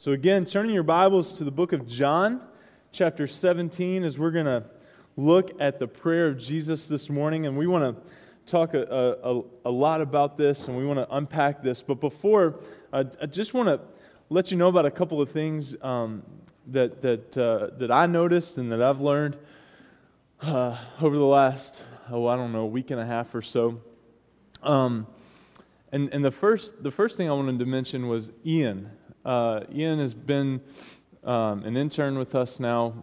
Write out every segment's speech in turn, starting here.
So, again, turning your Bibles to the book of John, chapter 17, as we're going to look at the prayer of Jesus this morning. And we want to talk a, a, a, lot about this and we want to unpack this. But before, I, just want to let you know about a couple of things um, that, that, uh, that I noticed and that I've learned uh, over the last, oh, I don't know, week and a half or so. Um, and, and the, first, the first thing I wanted to mention was Ian. Uh, Ian has been um, an intern with us now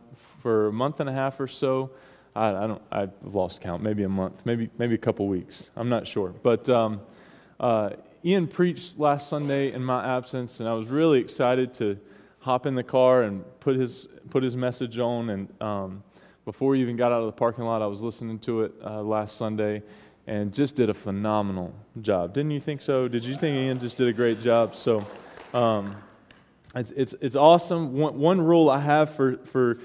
for a month and a half or so. I, I, don't. I've lost count. Maybe a month. Maybe maybe a couple weeks. I'm not sure. But um, uh, Ian preached last Sunday in my absence, and I was really excited to hop in the car and put his put his message on. And um, before he even got out of the parking lot, I was listening to it uh, last Sunday, and just did a phenomenal job. Didn't you think so? Did you think Ian just did a great job? So. Um, it's, it's, it's awesome. One, one rule I have for, for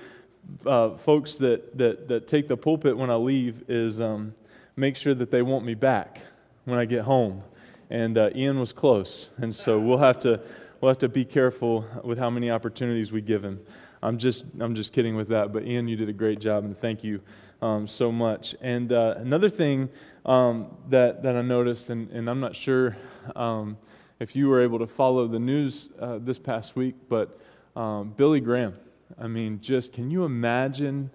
uh, folks that, that, that take the pulpit when I leave is um, make sure that they want me back when I get home. And uh, Ian was close. And so we'll have, to, we'll have to be careful with how many opportunities we give him. I'm just, I'm just kidding with that. But Ian, you did a great job, and thank you um, so much. And uh, another thing um, that, that I noticed, and, and I'm not sure um, if you were able to follow the news uh, this past week, but um, Billy Graham, I mean, just can you imagine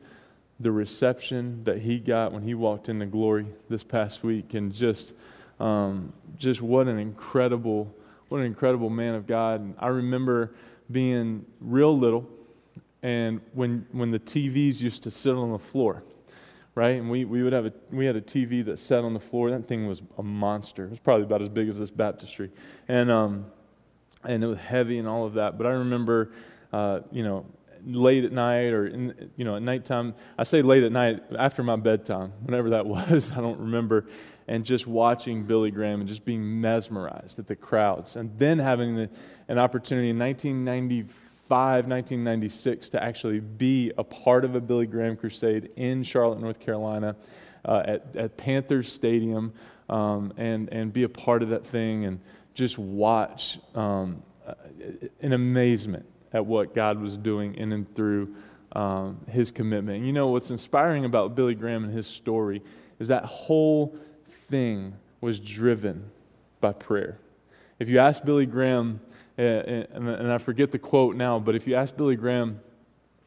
the reception that he got when he walked into glory this past week? And just, um, just what an incredible, what an incredible man of God. And I remember being real little, and when, when the TVs used to sit on the floor right? And we, we would have a, we had a TV that sat on the floor. That thing was a monster. It was probably about as big as this baptistry. And, um, and it was heavy and all of that. But I remember, uh, you know, late at night or, in, you know, at nighttime. I say late at night after my bedtime, whenever that was, I don't remember. And just watching Billy Graham and just being mesmerized at the crowds. And then having the, an opportunity in 1994 1996, to actually be a part of a Billy Graham crusade in Charlotte, North Carolina, uh, at, at Panthers Stadium, um, and, and be a part of that thing and just watch um, uh, in amazement at what God was doing in and through um, his commitment. You know, what's inspiring about Billy Graham and his story is that whole thing was driven by prayer. If you ask Billy Graham, and I forget the quote now, but if you ask Billy Graham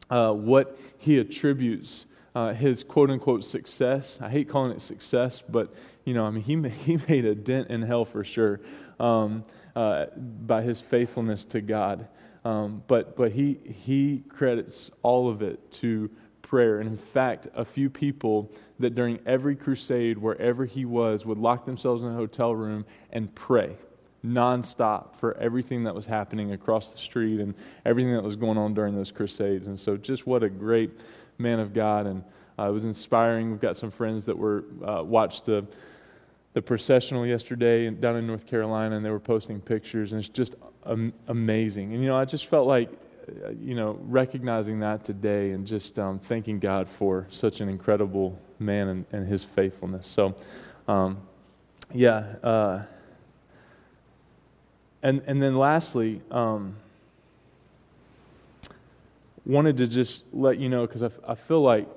uh, what he attributes uh, his quote unquote success, I hate calling it success, but you know, I mean, he, he made a dent in hell for sure um, uh, by his faithfulness to God. Um, but but he, he credits all of it to prayer. And in fact, a few people that during every crusade, wherever he was, would lock themselves in a hotel room and pray nonstop for everything that was happening across the street and everything that was going on during those crusades. And so, just what a great man of God. And uh, it was inspiring. We've got some friends that were uh, watched the the processional yesterday down in North Carolina, and they were posting pictures, and it's just amazing. And you know, I just felt like, uh, you know, recognizing that today, and just um, thanking God for such an incredible man and, and his faithfulness. So, um, yeah. Uh, and, and then lastly, um, wanted to just let you know because I, I feel like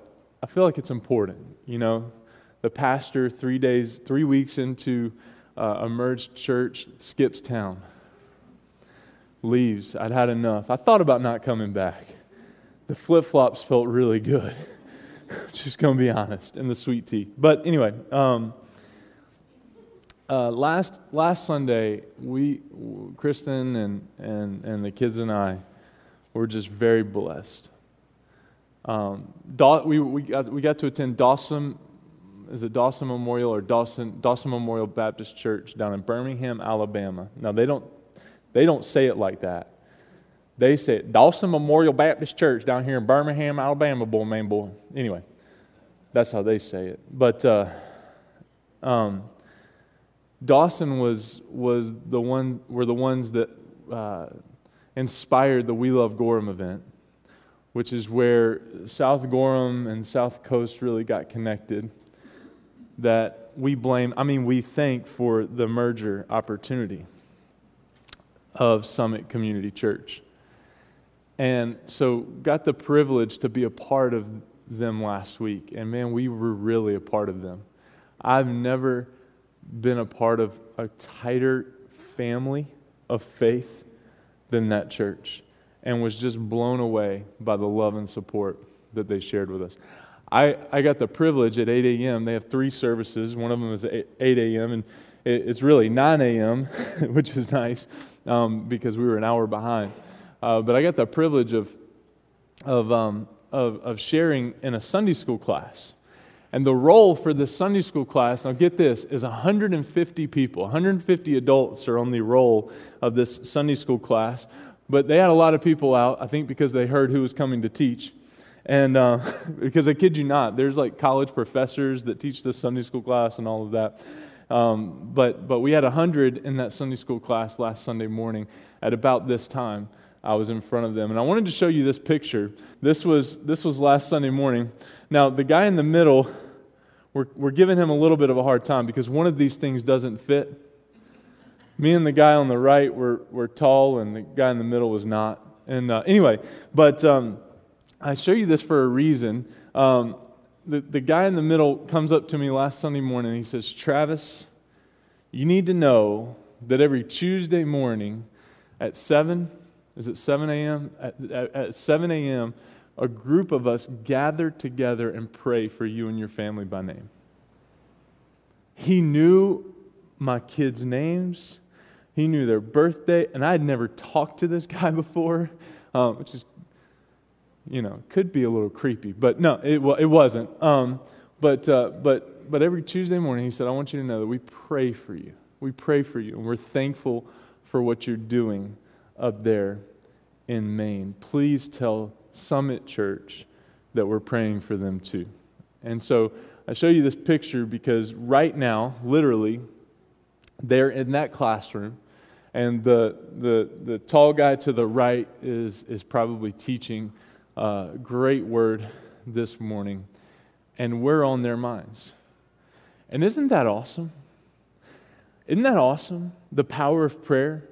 I feel like it's important. You know, the pastor three days, three weeks into uh, a merged church skips town, leaves. I'd had enough. I thought about not coming back. The flip flops felt really good. just gonna be honest, and the sweet tea. But anyway. Um, uh, last last Sunday, we Kristen and, and and the kids and I were just very blessed. Um, we we got we got to attend Dawson. Is it Dawson Memorial or Dawson Dawson Memorial Baptist Church down in Birmingham, Alabama? Now they don't they don't say it like that. They say it, Dawson Memorial Baptist Church down here in Birmingham, Alabama, boy, man, boy. Anyway, that's how they say it. But uh, um, Dawson was, was the one, were the ones that uh, inspired the We Love Gorham event, which is where South Gorham and South Coast really got connected. That we blame, I mean, we thank for the merger opportunity of Summit Community Church. And so got the privilege to be a part of them last week. And man, we were really a part of them. I've never been a part of a tighter family of faith than that church and was just blown away by the love and support that they shared with us. I, I got the privilege at 8 a.m. They have three services. One of them is 8 a.m., and it's really 9 a.m., which is nice um, because we were an hour behind. Uh, but I got the privilege of, of, um, of, of sharing in a Sunday school class. And the roll for this Sunday school class, now get this, is 150 people. 150 adults are on the roll of this Sunday school class. But they had a lot of people out, I think because they heard who was coming to teach. And uh, because I kid you not, there's like college professors that teach this Sunday school class and all of that. Um, but, but we had 100 in that Sunday school class last Sunday morning at about this time. I was in front of them. And I wanted to show you this picture. This was, this was last Sunday morning. Now, the guy in the middle, we're, we're giving him a little bit of a hard time because one of these things doesn't fit. Me and the guy on the right were, were tall, and the guy in the middle was not. And uh, anyway, but um, I show you this for a reason. Um, the, the guy in the middle comes up to me last Sunday morning and he says, Travis, you need to know that every Tuesday morning at 7, is it 7 a.m.? At, at, at 7 a.m., a group of us gather together and pray for you and your family by name. He knew my kids' names. He knew their birthday, and I had never talked to this guy before, um, which is, you know, could be a little creepy, but no, it, it wasn't. Um, but, uh, but, but every Tuesday morning, he said, I want you to know that we pray for you. We pray for you, and we're thankful for what you're doing up there in Maine. Please tell Summit Church that we're praying for them too. And so I show you this picture because right now, literally, they're in that classroom and the, the, the tall guy to the right is, is probably teaching a great word this morning, and we're on their minds. And isn't that awesome? Isn't that awesome? The power of prayer.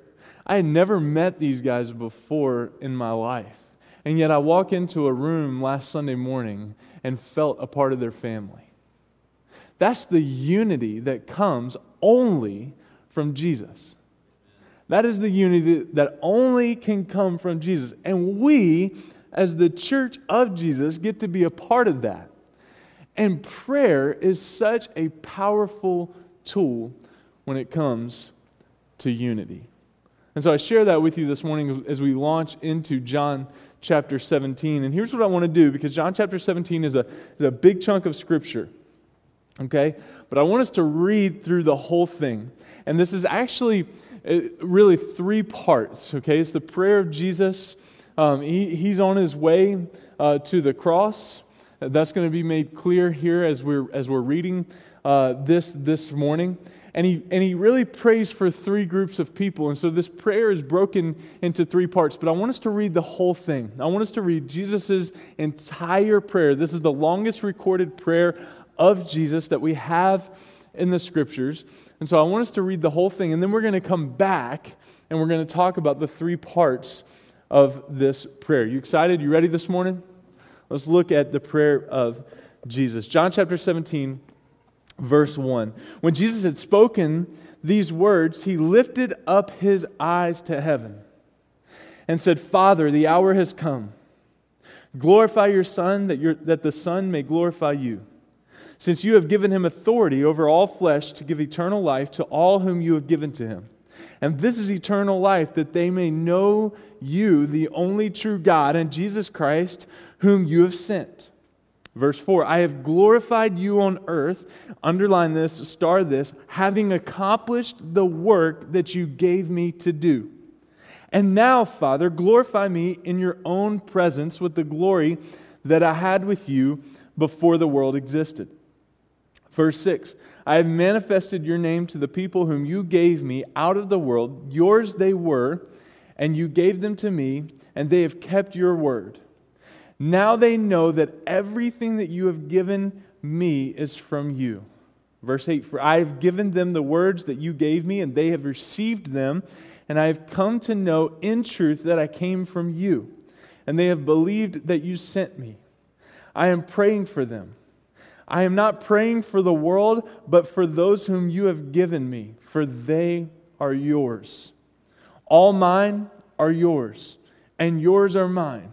I had never met these guys before in my life. And yet I walk into a room last Sunday morning and felt a part of their family. That's the unity that comes only from Jesus. That is the unity that only can come from Jesus. And we, as the church of Jesus, get to be a part of that. And prayer is such a powerful tool when it comes to unity. And so I share that with you this morning as we launch into John chapter 17. And here's what I want to do because John chapter 17 is a, is a big chunk of scripture. Okay? But I want us to read through the whole thing. And this is actually really three parts, okay? It's the prayer of Jesus. Um, he, he's on his way uh, to the cross. That's going to be made clear here as we're, as we're reading uh, this this morning. And he, and he really prays for three groups of people. And so this prayer is broken into three parts. But I want us to read the whole thing. I want us to read Jesus' entire prayer. This is the longest recorded prayer of Jesus that we have in the scriptures. And so I want us to read the whole thing, and then we're going to come back and we're going to talk about the three parts of this prayer. You excited? You ready this morning? Let's look at the prayer of Jesus. John chapter 17, verse 1. When Jesus had spoken these words, he lifted up his eyes to heaven and said, Father, the hour has come. Glorify your Son, that, your, that the Son may glorify you since you have given him authority over all flesh to give eternal life to all whom you have given to him. And this is eternal life, that they may know you, the only true God, and Jesus Christ, whom you have sent. Verse 4 I have glorified you on earth, underline this, star this, having accomplished the work that you gave me to do. And now, Father, glorify me in your own presence with the glory that I had with you before the world existed. Verse 6 I have manifested your name to the people whom you gave me out of the world. Yours they were, and you gave them to me, and they have kept your word. Now they know that everything that you have given me is from you. Verse 8 For I have given them the words that you gave me, and they have received them, and I have come to know in truth that I came from you and they have believed that you sent me. I am praying for them. I am not praying for the world, but for those whom you have given me, for they are yours. All mine are yours, and yours are mine,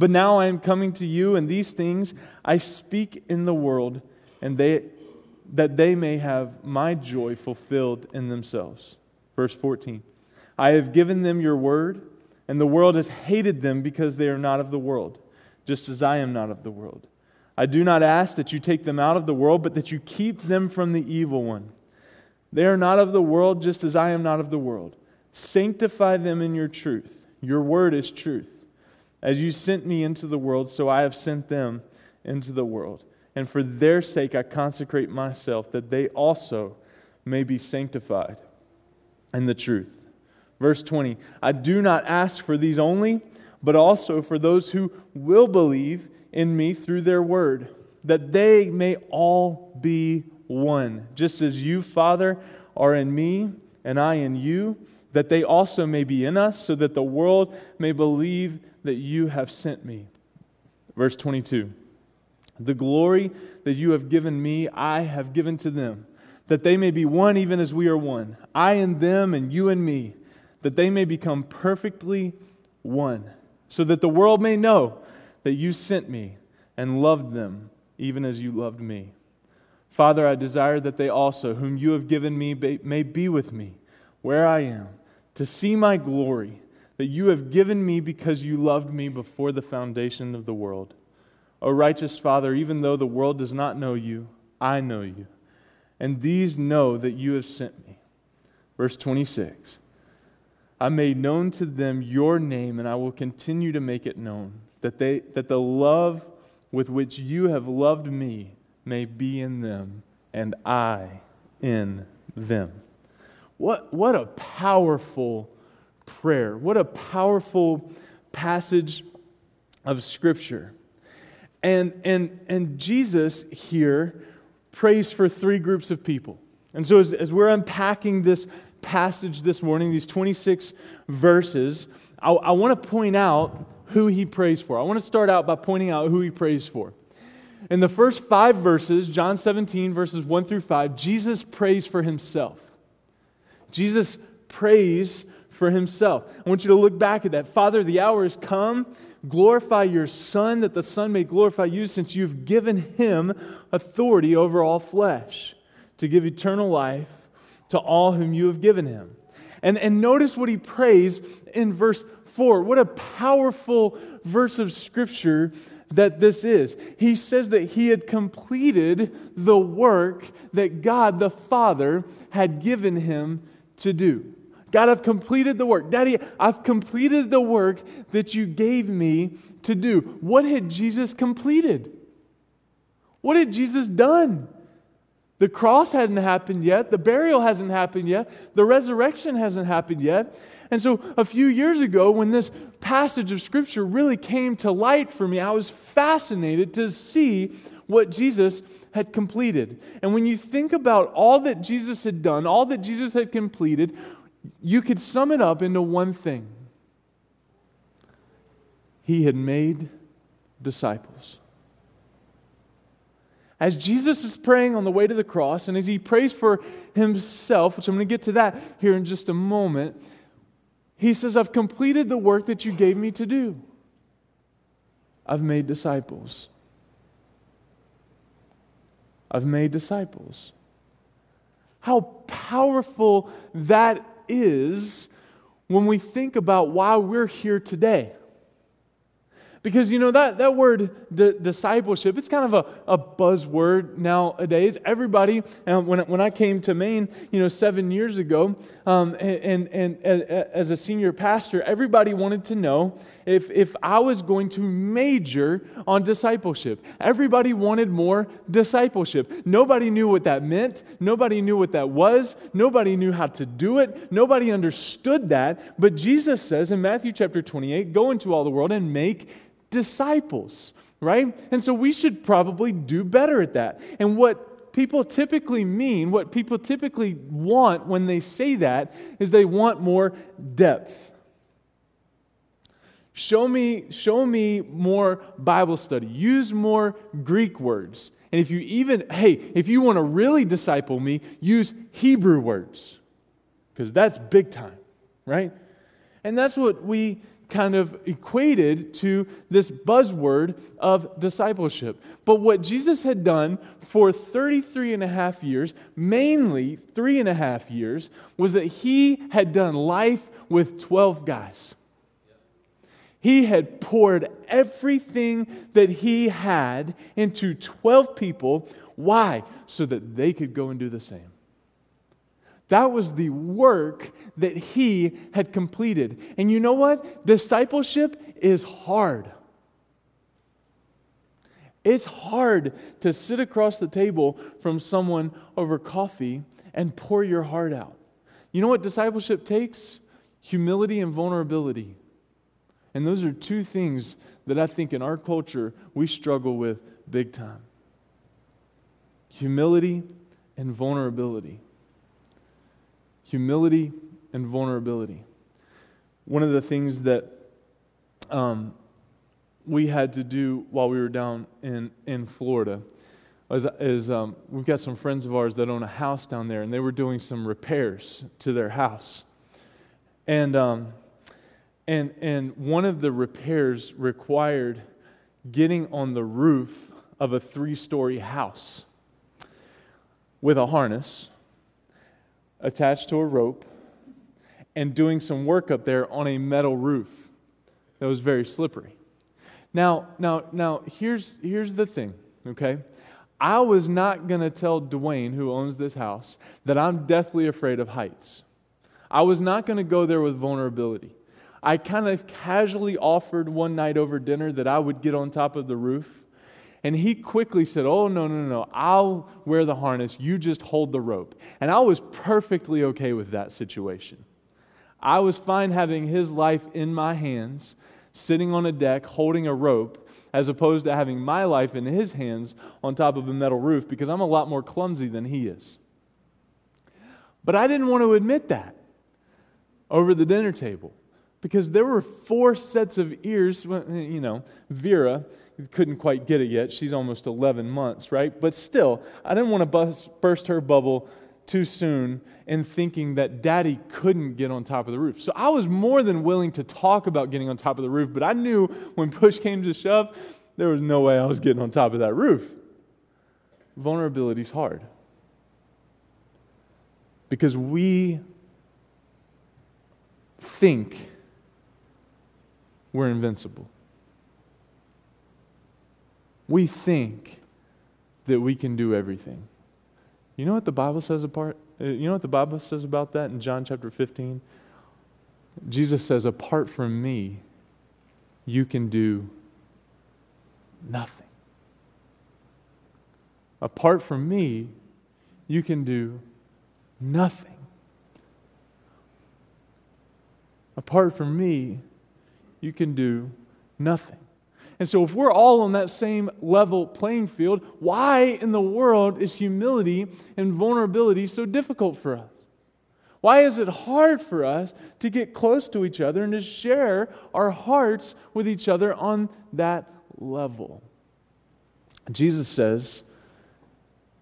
But now I am coming to you, and these things I speak in the world, and they that they may have my joy fulfilled in themselves. Verse 14 I have given them your word, and the world has hated them because they are not of the world, just as I am not of the world. I do not ask that you take them out of the world, but that you keep them from the evil one. They are not of the world, just as I am not of the world. Sanctify them in your truth. Your word is truth. As you sent me into the world, so I have sent them into the world and for their sake I consecrate myself, that they also may be sanctified in the truth. Verse 20 I do not ask for these only, but also for those who will believe in me through their word, that they may all be one, just as you, Father, are in me and I in you, that they also may be in us, so that the world may believe that you have sent me. Verse 22. The glory that you have given me, I have given to them, that they may be one even as we are one. I and them, and you and me, that they may become perfectly one, so that the world may know that you sent me and loved them even as you loved me. Father, I desire that they also, whom you have given me, may be with me where I am, to see my glory that you have given me because you loved me before the foundation of the world. O righteous Father, even though the world does not know you, I know you. And these know that you have sent me. Verse 26 I made known to them your name, and I will continue to make it known, that, they, that the love with which you have loved me may be in them, and I in them. What, what a powerful prayer. What a powerful passage of Scripture. And, and, and Jesus here prays for three groups of people. And so, as, as we're unpacking this passage this morning, these 26 verses, I, I want to point out who he prays for. I want to start out by pointing out who he prays for. In the first five verses, John 17, verses 1 through 5, Jesus prays for himself. Jesus prays for himself. I want you to look back at that. Father, the hour has come glorify your Son, that the Son may glorify you, since you've given him authority over all flesh to give eternal life to all whom you have given him. And, and notice what he prays in verse 4. What a powerful verse of Scripture that this is. He says that he had completed the work that God the Father had given him to do. God, I've completed the work. Daddy, I've completed the work that you gave me to do. What had Jesus completed? What had Jesus done? The cross hadn't happened yet. The burial hasn't happened yet. The resurrection hasn't happened yet. And so, a few years ago, when this passage of Scripture really came to light for me, I was fascinated to see what Jesus had completed. And when you think about all that Jesus had done, all that Jesus had completed, you could sum it up into one thing He had made disciples. As Jesus is praying on the way to the cross, and as he prays for himself, which I'm going to get to that here in just a moment, he says, I've completed the work that you gave me to do. I've made disciples. I've made disciples. How powerful that is when we think about why we're here today. Because, you know, that, that word discipleship, it's kind of a, a buzzword nowadays. Everybody, um, when, when I came to Maine, you know, seven years ago, um, and, and, and as a senior pastor, everybody wanted to know if, if I was going to major on discipleship. Everybody wanted more discipleship. Nobody knew what that meant. Nobody knew what that was. Nobody knew how to do it. Nobody understood that. But Jesus says in Matthew chapter 28 go into all the world and make disciples, right? And so we should probably do better at that. And what people typically mean, what people typically want when they say that, is they want more depth. Show me, show me more Bible study. Use more Greek words. And if you even, hey, if you want to really disciple me, use Hebrew words. Because that's big time, right? And that's what we kind of equated to this buzzword of discipleship. But what Jesus had done for 33 and a half years, mainly three and a half years, was that he had done life with 12 guys. He had poured everything that he had into 12 people. Why? So that they could go and do the same. That was the work that he had completed. And you know what? Discipleship is hard. It's hard to sit across the table from someone over coffee and pour your heart out. You know what discipleship takes? Humility and vulnerability. And those are two things that I think in our culture we struggle with big time humility and vulnerability humility and vulnerability. One of the things that um, we had to do while we were down in, in Florida is, is um, we've got some friends of ours that own a house down there, and they were doing some repairs to their house. And, um, and, and one of the repairs required getting on the roof of a three story house with a harness attached to a rope and doing some work up there on a metal roof that was very slippery. Now, now, now here's, here's the thing, okay? I was not going to tell Dwayne, who owns this house, that I'm deathly afraid of heights. I was not going to go there with vulnerability. I kind of casually offered one night over dinner that I would get on top of the roof and he quickly said, Oh, no, no, no, I'll wear the harness. You just hold the rope. And I was perfectly okay with that situation. I was fine having his life in my hands, sitting on a deck, holding a rope, as opposed to having my life in his hands on top of a metal roof because I'm a lot more clumsy than he is. But I didn't want to admit that over the dinner table because there were four sets of ears. You know, Vera couldn't quite get it yet. She's almost 11 months, right? But still, I didn't want to bust, burst her bubble too soon in thinking that daddy couldn't get on top of the roof. So I was more than willing to talk about getting on top of the roof, but I knew when push came to shove, there was no way I was getting on top of that roof. Vulnerability is hard. Because we think we're invincible we think that we can do everything. You know what the Bible says apart? Uh, you know what the Bible says about that in John chapter 15? Jesus says, apart from me, you can do nothing. Apart from me, you can do nothing. Apart from me, you can do nothing. And so, if we're all on that same level playing field, why in the world is humility and vulnerability so difficult for us? Why is it hard for us to get close to each other and to share our hearts with each other on that level? Jesus says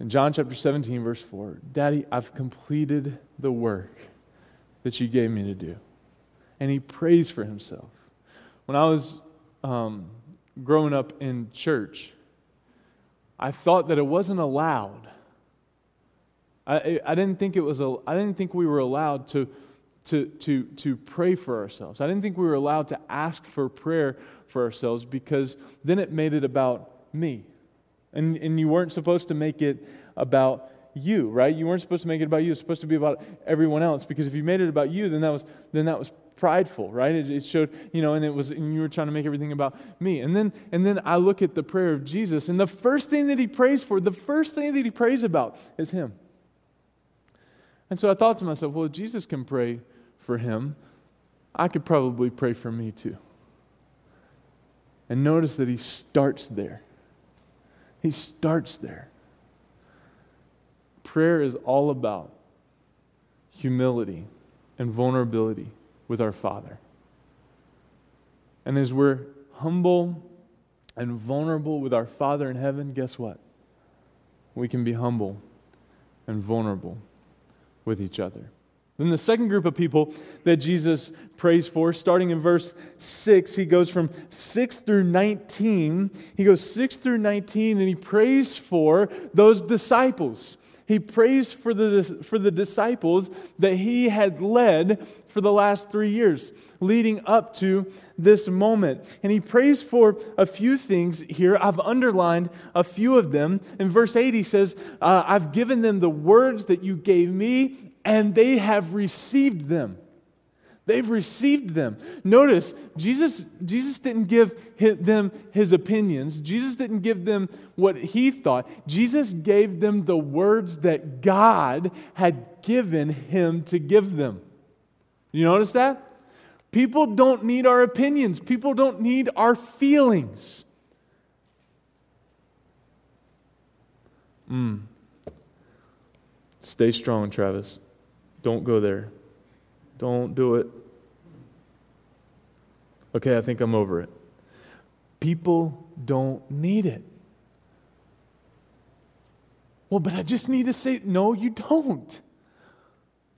in John chapter 17, verse 4 Daddy, I've completed the work that you gave me to do. And he prays for himself. When I was um, growing up in church, I thought that it wasn't allowed. I, I didn't think it was. A, I didn't think we were allowed to, to, to, to pray for ourselves. I didn't think we were allowed to ask for prayer for ourselves because then it made it about me. And, and you weren't supposed to make it about you, right? You weren't supposed to make it about you. It's supposed to be about everyone else. Because if you made it about you, then that was then that was prideful, right? It, it, showed, you know, and it was, and you were trying to make everything about me. And then, and then I look at the prayer of Jesus, and the first thing that he prays for, the first thing that he prays about is him. And so I thought to myself, well, if Jesus can pray for him, I could probably pray for me too. And notice that he starts there. He starts there. Prayer is all about humility and vulnerability with our Father. And as we're humble and vulnerable with our Father in heaven, guess what? We can be humble and vulnerable with each other. Then the second group of people that Jesus prays for, starting in verse 6, he goes from 6 through 19. He goes 6 through 19 and he prays for those disciples he prays for the, for the disciples that he had led for the last three years, leading up to this moment. And he prays for a few things here. I've underlined a few of them. In verse 8, he says, uh, I've given them the words that you gave me, and they have received them. They've received them. Notice, Jesus, Jesus didn't give them his opinions. Jesus didn't give them what he thought. Jesus gave them the words that God had given him to give them. You notice that? People don't need our opinions, people don't need our feelings. Mm. Stay strong, Travis. Don't go there. Don't do it. Okay, I think I'm over it. People don't need it. Well, but I just need to say, no, you don't.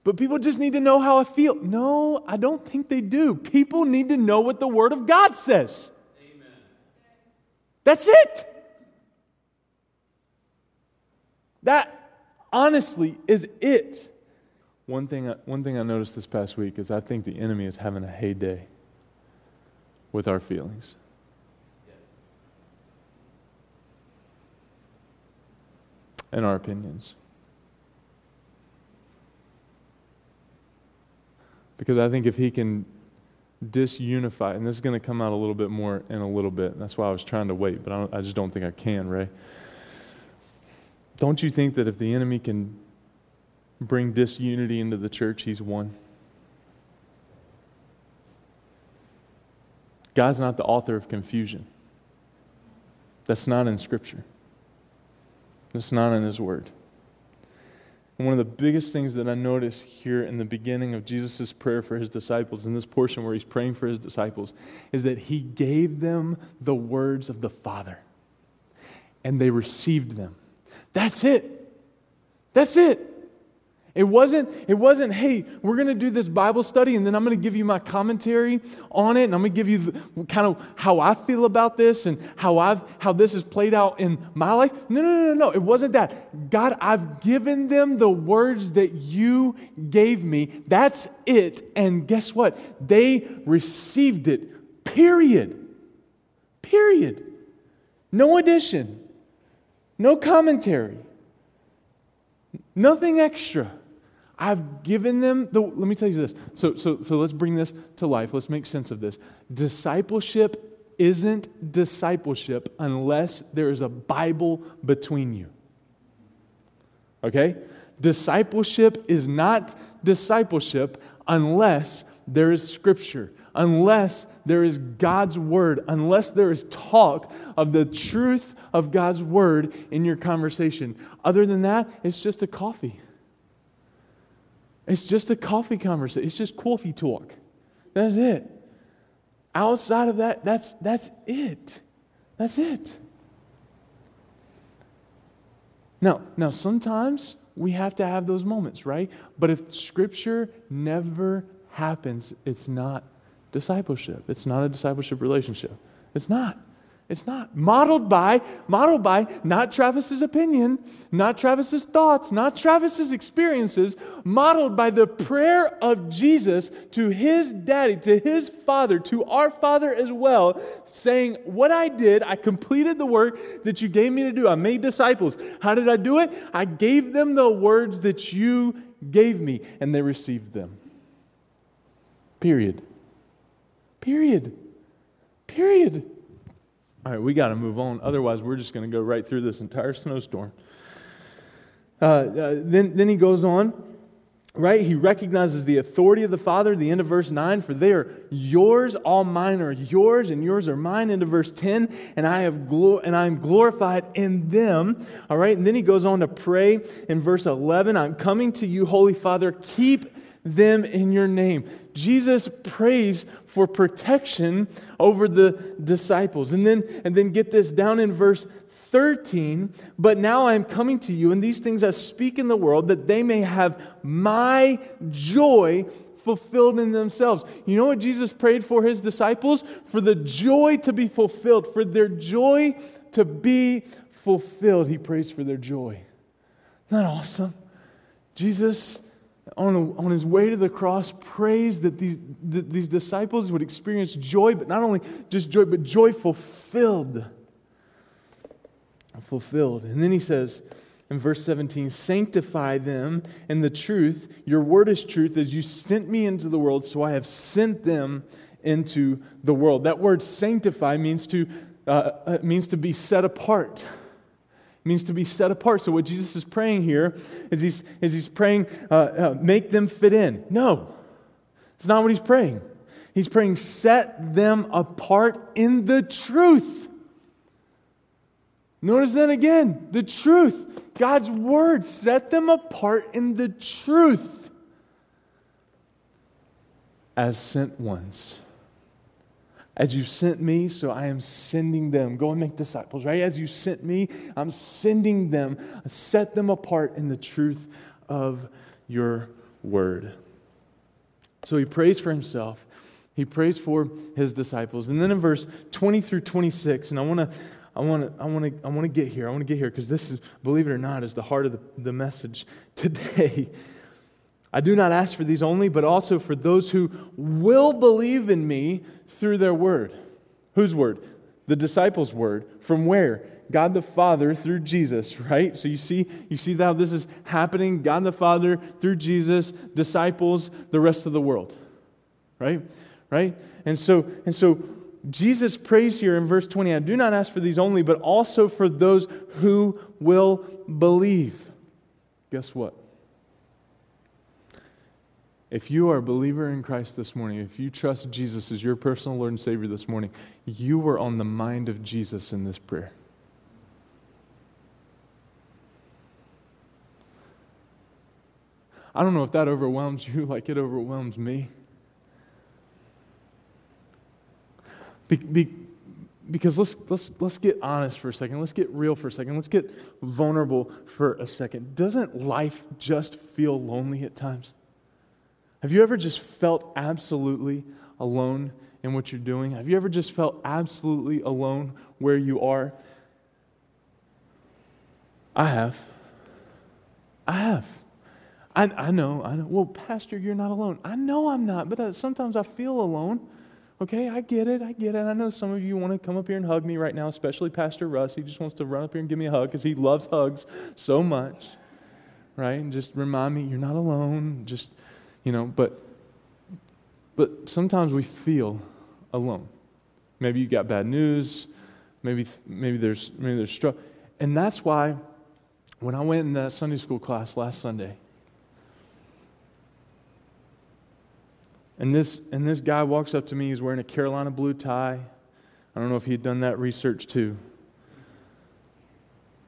But people just need to know how I feel. No, I don't think they do. People need to know what the Word of God says. Amen. That's it. That honestly is it. One thing, one thing I noticed this past week is I think the enemy is having a heyday with our feelings. And our opinions. Because I think if he can disunify, and this is going to come out a little bit more in a little bit, that's why I was trying to wait, but I, I just don't think I can, Ray. Don't you think that if the enemy can bring disunity into the church, he's won? God's not the author of confusion. That's not in Scripture. That's not in His Word. And one of the biggest things that I notice here in the beginning of Jesus' prayer for his disciples, in this portion where he's praying for his disciples, is that he gave them the words of the Father. And they received them. That's it. That's it. It wasn't, it wasn't, hey, we're going to do this Bible study and then I'm going to give you my commentary on it and I'm going to give you the, kind of how I feel about this and how, I've, how this has played out in my life. No, no, no, no, no. It wasn't that. God, I've given them the words that you gave me. That's it. And guess what? They received it. Period. Period. No addition. No commentary. Nothing extra. I've given them the, let me tell you this. So, so, so let's bring this to life. Let's make sense of this. Discipleship isn't discipleship unless there is a Bible between you. Okay? Discipleship is not discipleship unless there is Scripture, unless there is God's Word, unless there is talk of the truth of God's Word in your conversation. Other than that, it's just a coffee. It's just a coffee conversation. It's just coffee talk. That's it. Outside of that, that's, that's it. That's it. Now, now sometimes we have to have those moments, right? But if scripture never happens, it's not discipleship. It's not a discipleship relationship. It's not. It's not. Modeled by, modeled by not Travis's opinion, not Travis's thoughts, not Travis's experiences, modeled by the prayer of Jesus to his daddy, to his father, to our father as well, saying, What I did, I completed the work that you gave me to do. I made disciples. How did I do it? I gave them the words that you gave me, and they received them. Period. Period. Period. All right, we got to move on. Otherwise, we're just going to go right through this entire snowstorm. Uh, uh, then, then he goes on, right? He recognizes the authority of the Father, the end of verse 9, for they are yours, all mine are yours, and yours are mine, into verse 10, and I have glo- and I am glorified in them. All right, and then he goes on to pray in verse 11, I'm coming to you, Holy Father, keep them in your name. Jesus prays for protection over the disciples. And then, and then get this down in verse 13, but now I am coming to you, and these things I speak in the world, that they may have my joy fulfilled in themselves. You know what Jesus prayed for his disciples? For the joy to be fulfilled, for their joy to be fulfilled. He prays for their joy. Isn't that awesome? Jesus on, on his way to the cross, prays that these, that these disciples would experience joy, but not only just joy, but joy fulfilled. Fulfilled. And then he says in verse 17, Sanctify them in the truth. Your word is truth, as you sent me into the world, so I have sent them into the world. That word sanctify means to, uh, uh means to be set apart means to be set apart. So, what Jesus is praying here is he's, is he's praying, uh, uh, make them fit in. No, it's not what he's praying. He's praying, set them apart in the truth. Notice that again the truth. God's word, set them apart in the truth as sent ones. As you sent me, so I am sending them. Go and make disciples, right? As you sent me, I'm sending them. Set them apart in the truth of your word. So he prays for himself. He prays for his disciples. And then in verse 20 through 26, and I want to I want to I want to I want to get here. I want to get here because this is believe it or not is the heart of the, the message today. I do not ask for these only, but also for those who will believe in me through their word. Whose word? The disciples' word. From where? God the Father through Jesus, right? So you see, you see how this is happening. God the Father through Jesus, disciples, the rest of the world. Right? Right? And so, and so Jesus prays here in verse 20, I do not ask for these only, but also for those who will believe. Guess what? If you are a believer in Christ this morning, if you trust Jesus as your personal Lord and Savior this morning, you were on the mind of Jesus in this prayer. I don't know if that overwhelms you like it overwhelms me. Be, be, because let's, let's, let's get honest for a second. Let's get real for a second. Let's get vulnerable for a second. Doesn't life just feel lonely at times? Have you ever just felt absolutely alone in what you're doing? Have you ever just felt absolutely alone where you are? I have. I have. I, I know, I know. Well, Pastor, you're not alone. I know I'm not, but uh, sometimes I feel alone. Okay, I get it. I get it. I know some of you want to come up here and hug me right now, especially Pastor Russ. He just wants to run up here and give me a hug because he loves hugs so much, right? And just remind me you're not alone. Just you know, but but sometimes we feel alone. Maybe you got bad news, maybe maybe there's maybe there's struggle. And that's why when I went in that Sunday school class last Sunday, and this and this guy walks up to me, he's wearing a Carolina blue tie. I don't know if he'd done that research too.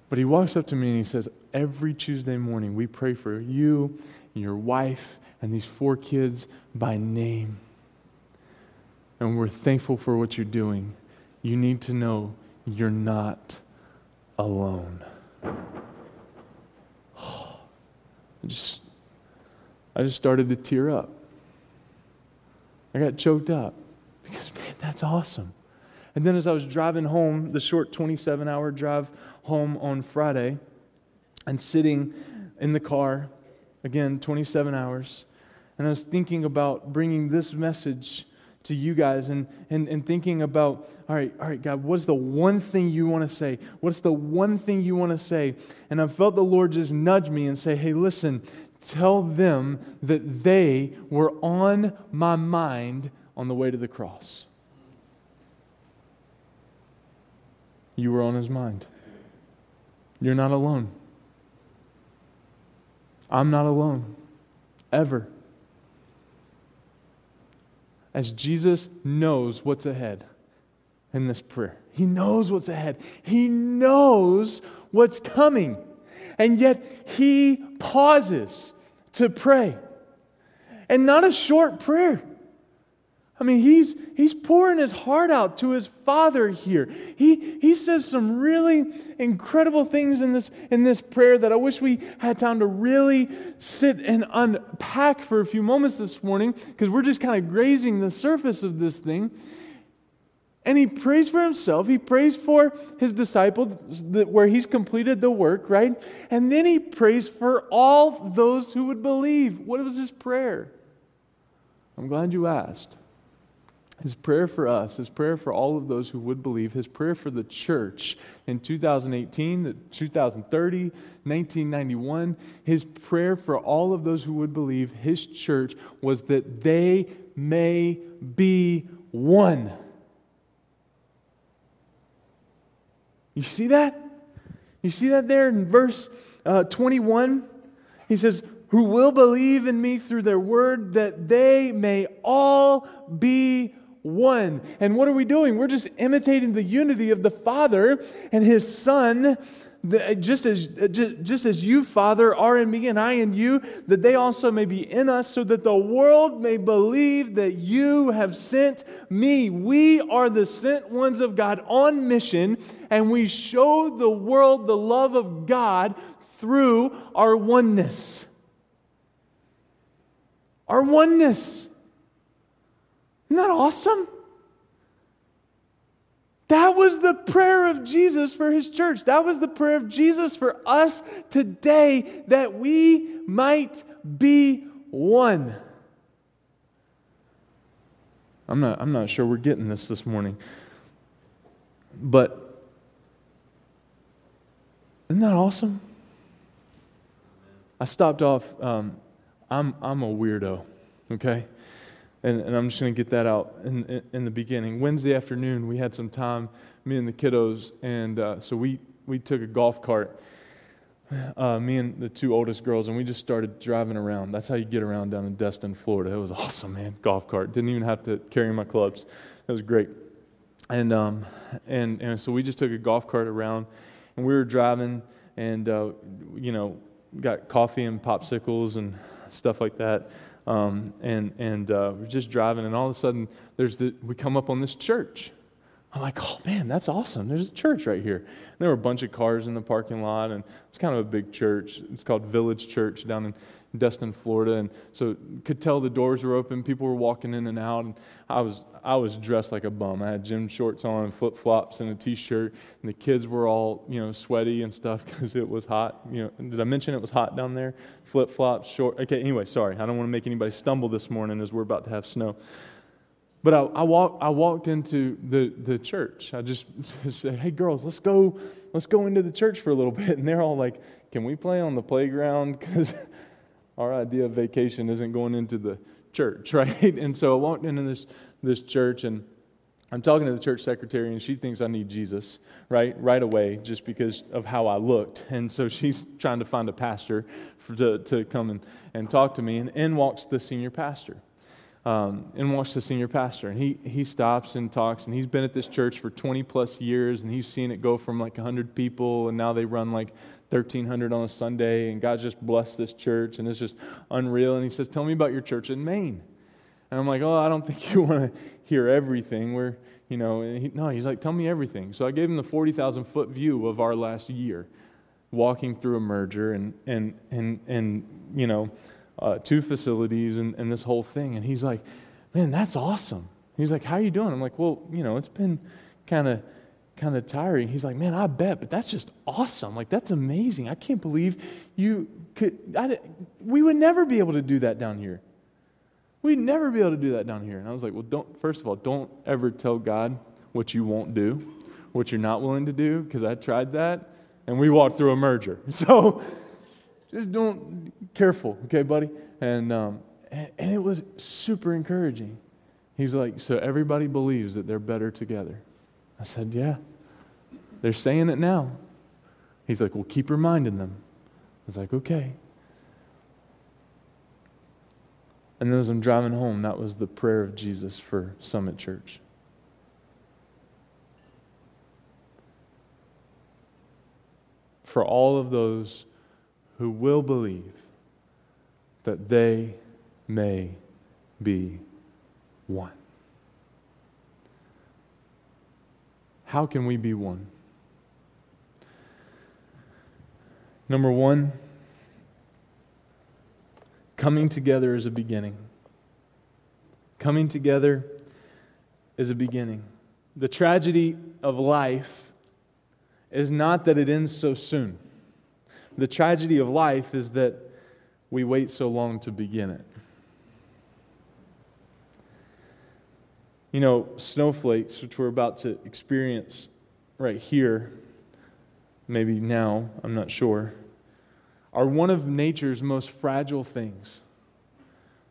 But he walks up to me and he says, Every Tuesday morning, we pray for you and your wife and these four kids by name. And we're thankful for what you're doing. You need to know you're not alone. I just, I just started to tear up. I got choked up because, man, that's awesome. And then as I was driving home, the short 27 hour drive home on Friday, and sitting in the car, again, 27 hours, and I was thinking about bringing this message to you guys and, and, and thinking about, all right, all right, God, what's the one thing you want to say? What's the one thing you want to say? And I felt the Lord just nudge me and say, hey, listen, tell them that they were on my mind on the way to the cross. You were on his mind. You're not alone. I'm not alone, ever. As Jesus knows what's ahead in this prayer, He knows what's ahead, He knows what's coming, and yet He pauses to pray. And not a short prayer. I mean, he's, he's pouring his heart out to his father here. He, he says some really incredible things in this, in this prayer that I wish we had time to really sit and unpack for a few moments this morning because we're just kind of grazing the surface of this thing. And he prays for himself. He prays for his disciples where he's completed the work, right? And then he prays for all those who would believe. What was his prayer? I'm glad you asked. His prayer for us, his prayer for all of those who would believe, his prayer for the church in 2018, 2030, 1991, his prayer for all of those who would believe, his church, was that they may be one. You see that? You see that there in verse uh, 21? He says, Who will believe in me through their word, that they may all be one. And what are we doing? We're just imitating the unity of the Father and His Son. just as, just as you, Father, are in me and I in you, that they also may be in us, so that the world may believe that you have sent me. We are the sent ones of God on mission, and we show the world the love of God through our oneness. Our oneness. Isn't that awesome? That was the prayer of Jesus for his church. That was the prayer of Jesus for us today that we might be one. I'm not, I'm not sure we're getting this this morning. But isn't that awesome? I stopped off. Um, I'm, I'm a weirdo, okay? And, and I'm just going to get that out in, in, in, the beginning. Wednesday afternoon, we had some time, me and the kiddos, and uh, so we, we took a golf cart, uh, me and the two oldest girls, and we just started driving around. That's how you get around down in Destin, Florida. It was awesome, man. Golf cart. Didn't even have to carry my clubs. It was great. And, um, and, and so we just took a golf cart around, and we were driving, and, uh, you know, got coffee and popsicles and stuff like that. Um, and and uh, we're just driving, and all of a sudden, there's the, we come up on this church. I'm like, oh man, that's awesome. There's a church right here. And there were a bunch of cars in the parking lot, and it's kind of a big church. It's called Village Church down in Destin, Florida, and so could tell the doors were open. People were walking in and out, and I was I was dressed like a bum. I had gym shorts on, flip flops, and a t-shirt, and the kids were all you know sweaty and stuff because it was hot. You know, did I mention it was hot down there? Flip flops, short. Okay, anyway, sorry. I don't want to make anybody stumble this morning as we're about to have snow. But I, I, I walked into the, the church. I just said, hey, girls, let's go, let's go into the church for a little bit. And they're all like, can we play on the playground? Because our idea of vacation isn't going into the church, right? And so I walked into this, this church and I'm talking to the church secretary, and she thinks I need Jesus, right? Right away, just because of how I looked. And so she's trying to find a pastor for, to, to come and, and talk to me. And in walks the senior pastor. Um, in walks the senior pastor. And he, he stops and talks, and he's been at this church for 20 plus years, and he's seen it go from like 100 people, and now they run like 1,300 on a Sunday, and God's just blessed this church, and it's just unreal. And he says, Tell me about your church in Maine. And I'm like, Oh, I don't think you want to hear everything. We're, you know, he, no, he's like, Tell me everything. So I gave him the 40,000 foot view of our last year, walking through a merger and, and, and, and you know, uh, two facilities and, and this whole thing. And he's like, Man, that's awesome. He's like, How are you doing? I'm like, Well, you know, it's been kind of kind of tiring. He's like, man, I bet, but that's just awesome. Like, that's amazing. I can't believe you could. I, we would never be able to do that down here. We'd never be able to do that down here. And I was like, well, don't, first of all, don't ever tell God what you won't do, what you're not willing to do, because I tried that and we walked through a merger. So just don't, careful, okay, buddy? And, um, and, and it was super encouraging. He's like, so everybody believes that they're better together. I said, yeah. They're saying it now. He's like, well, keep reminding them. I was like, okay. And then as I'm driving home, that was the prayer of Jesus for Summit Church. For all of those who will believe that they may be one. How can we be one? Number one, coming together is a beginning. Coming together is a beginning. The tragedy of life is not that it ends so soon. The tragedy of life is that we wait so long to begin it. You know, snowflakes, which we're about to experience right here, maybe now, I'm not sure, are one of nature's most fragile things.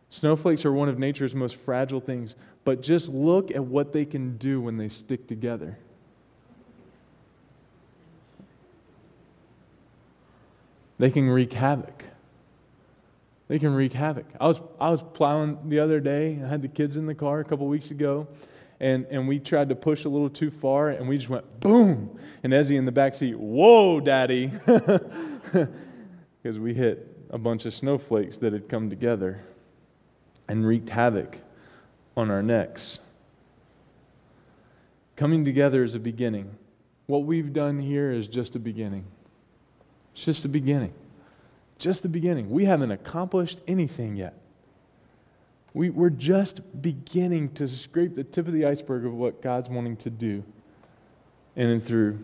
Snowflakes are one of nature's most fragile things, but just look at what they can do when they stick together. They can wreak havoc. They can wreak havoc. I was, I was plowing the other day. I had the kids in the car a couple weeks ago, and, and we tried to push a little too far, and we just went boom. And Ezzy in the back seat, whoa, daddy. Because we hit a bunch of snowflakes that had come together and wreaked havoc on our necks. Coming together is a beginning. What we've done here is just a beginning. It's just a beginning just the beginning. We haven't accomplished anything yet. We, we're just beginning to scrape the tip of the iceberg of what God's wanting to do in and through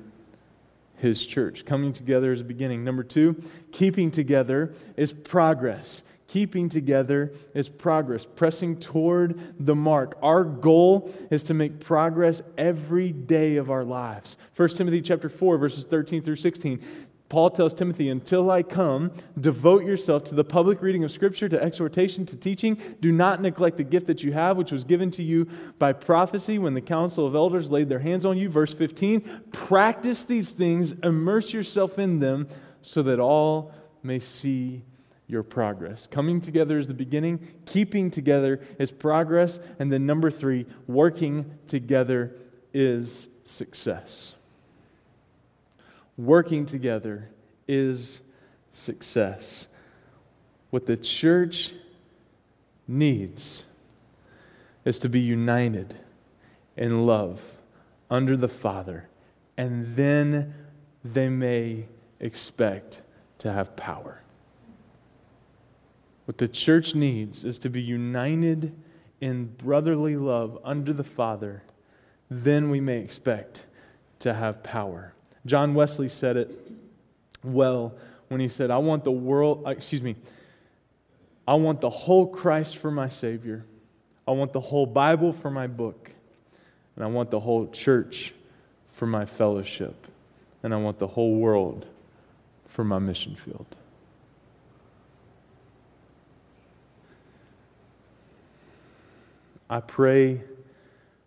His church. Coming together is a beginning. Number two, keeping together is progress. Keeping together is progress, pressing toward the mark. Our goal is to make progress every day of our lives. 1 Timothy chapter 4 verses 13 through 16. Paul tells Timothy, Until I come, devote yourself to the public reading of Scripture, to exhortation, to teaching. Do not neglect the gift that you have, which was given to you by prophecy when the council of elders laid their hands on you. Verse 15 Practice these things, immerse yourself in them, so that all may see your progress. Coming together is the beginning, keeping together is progress. And then, number three, working together is success working together is success. What the church needs is to be united in love under the Father, and then they may expect to have power. What the church needs is to be united in brotherly love under the Father, then we may expect to have power. John Wesley said it well when he said, I want the world, uh, excuse me, I want the whole Christ for my Savior. I want the whole Bible for my book. And I want the whole church for my fellowship. And I want the whole world for my mission field. I pray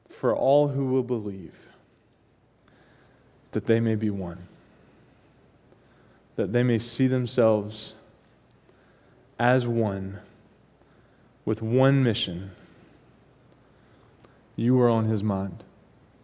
for all who will believe that they may be one, that they may see themselves as one with one mission. You are on his mind.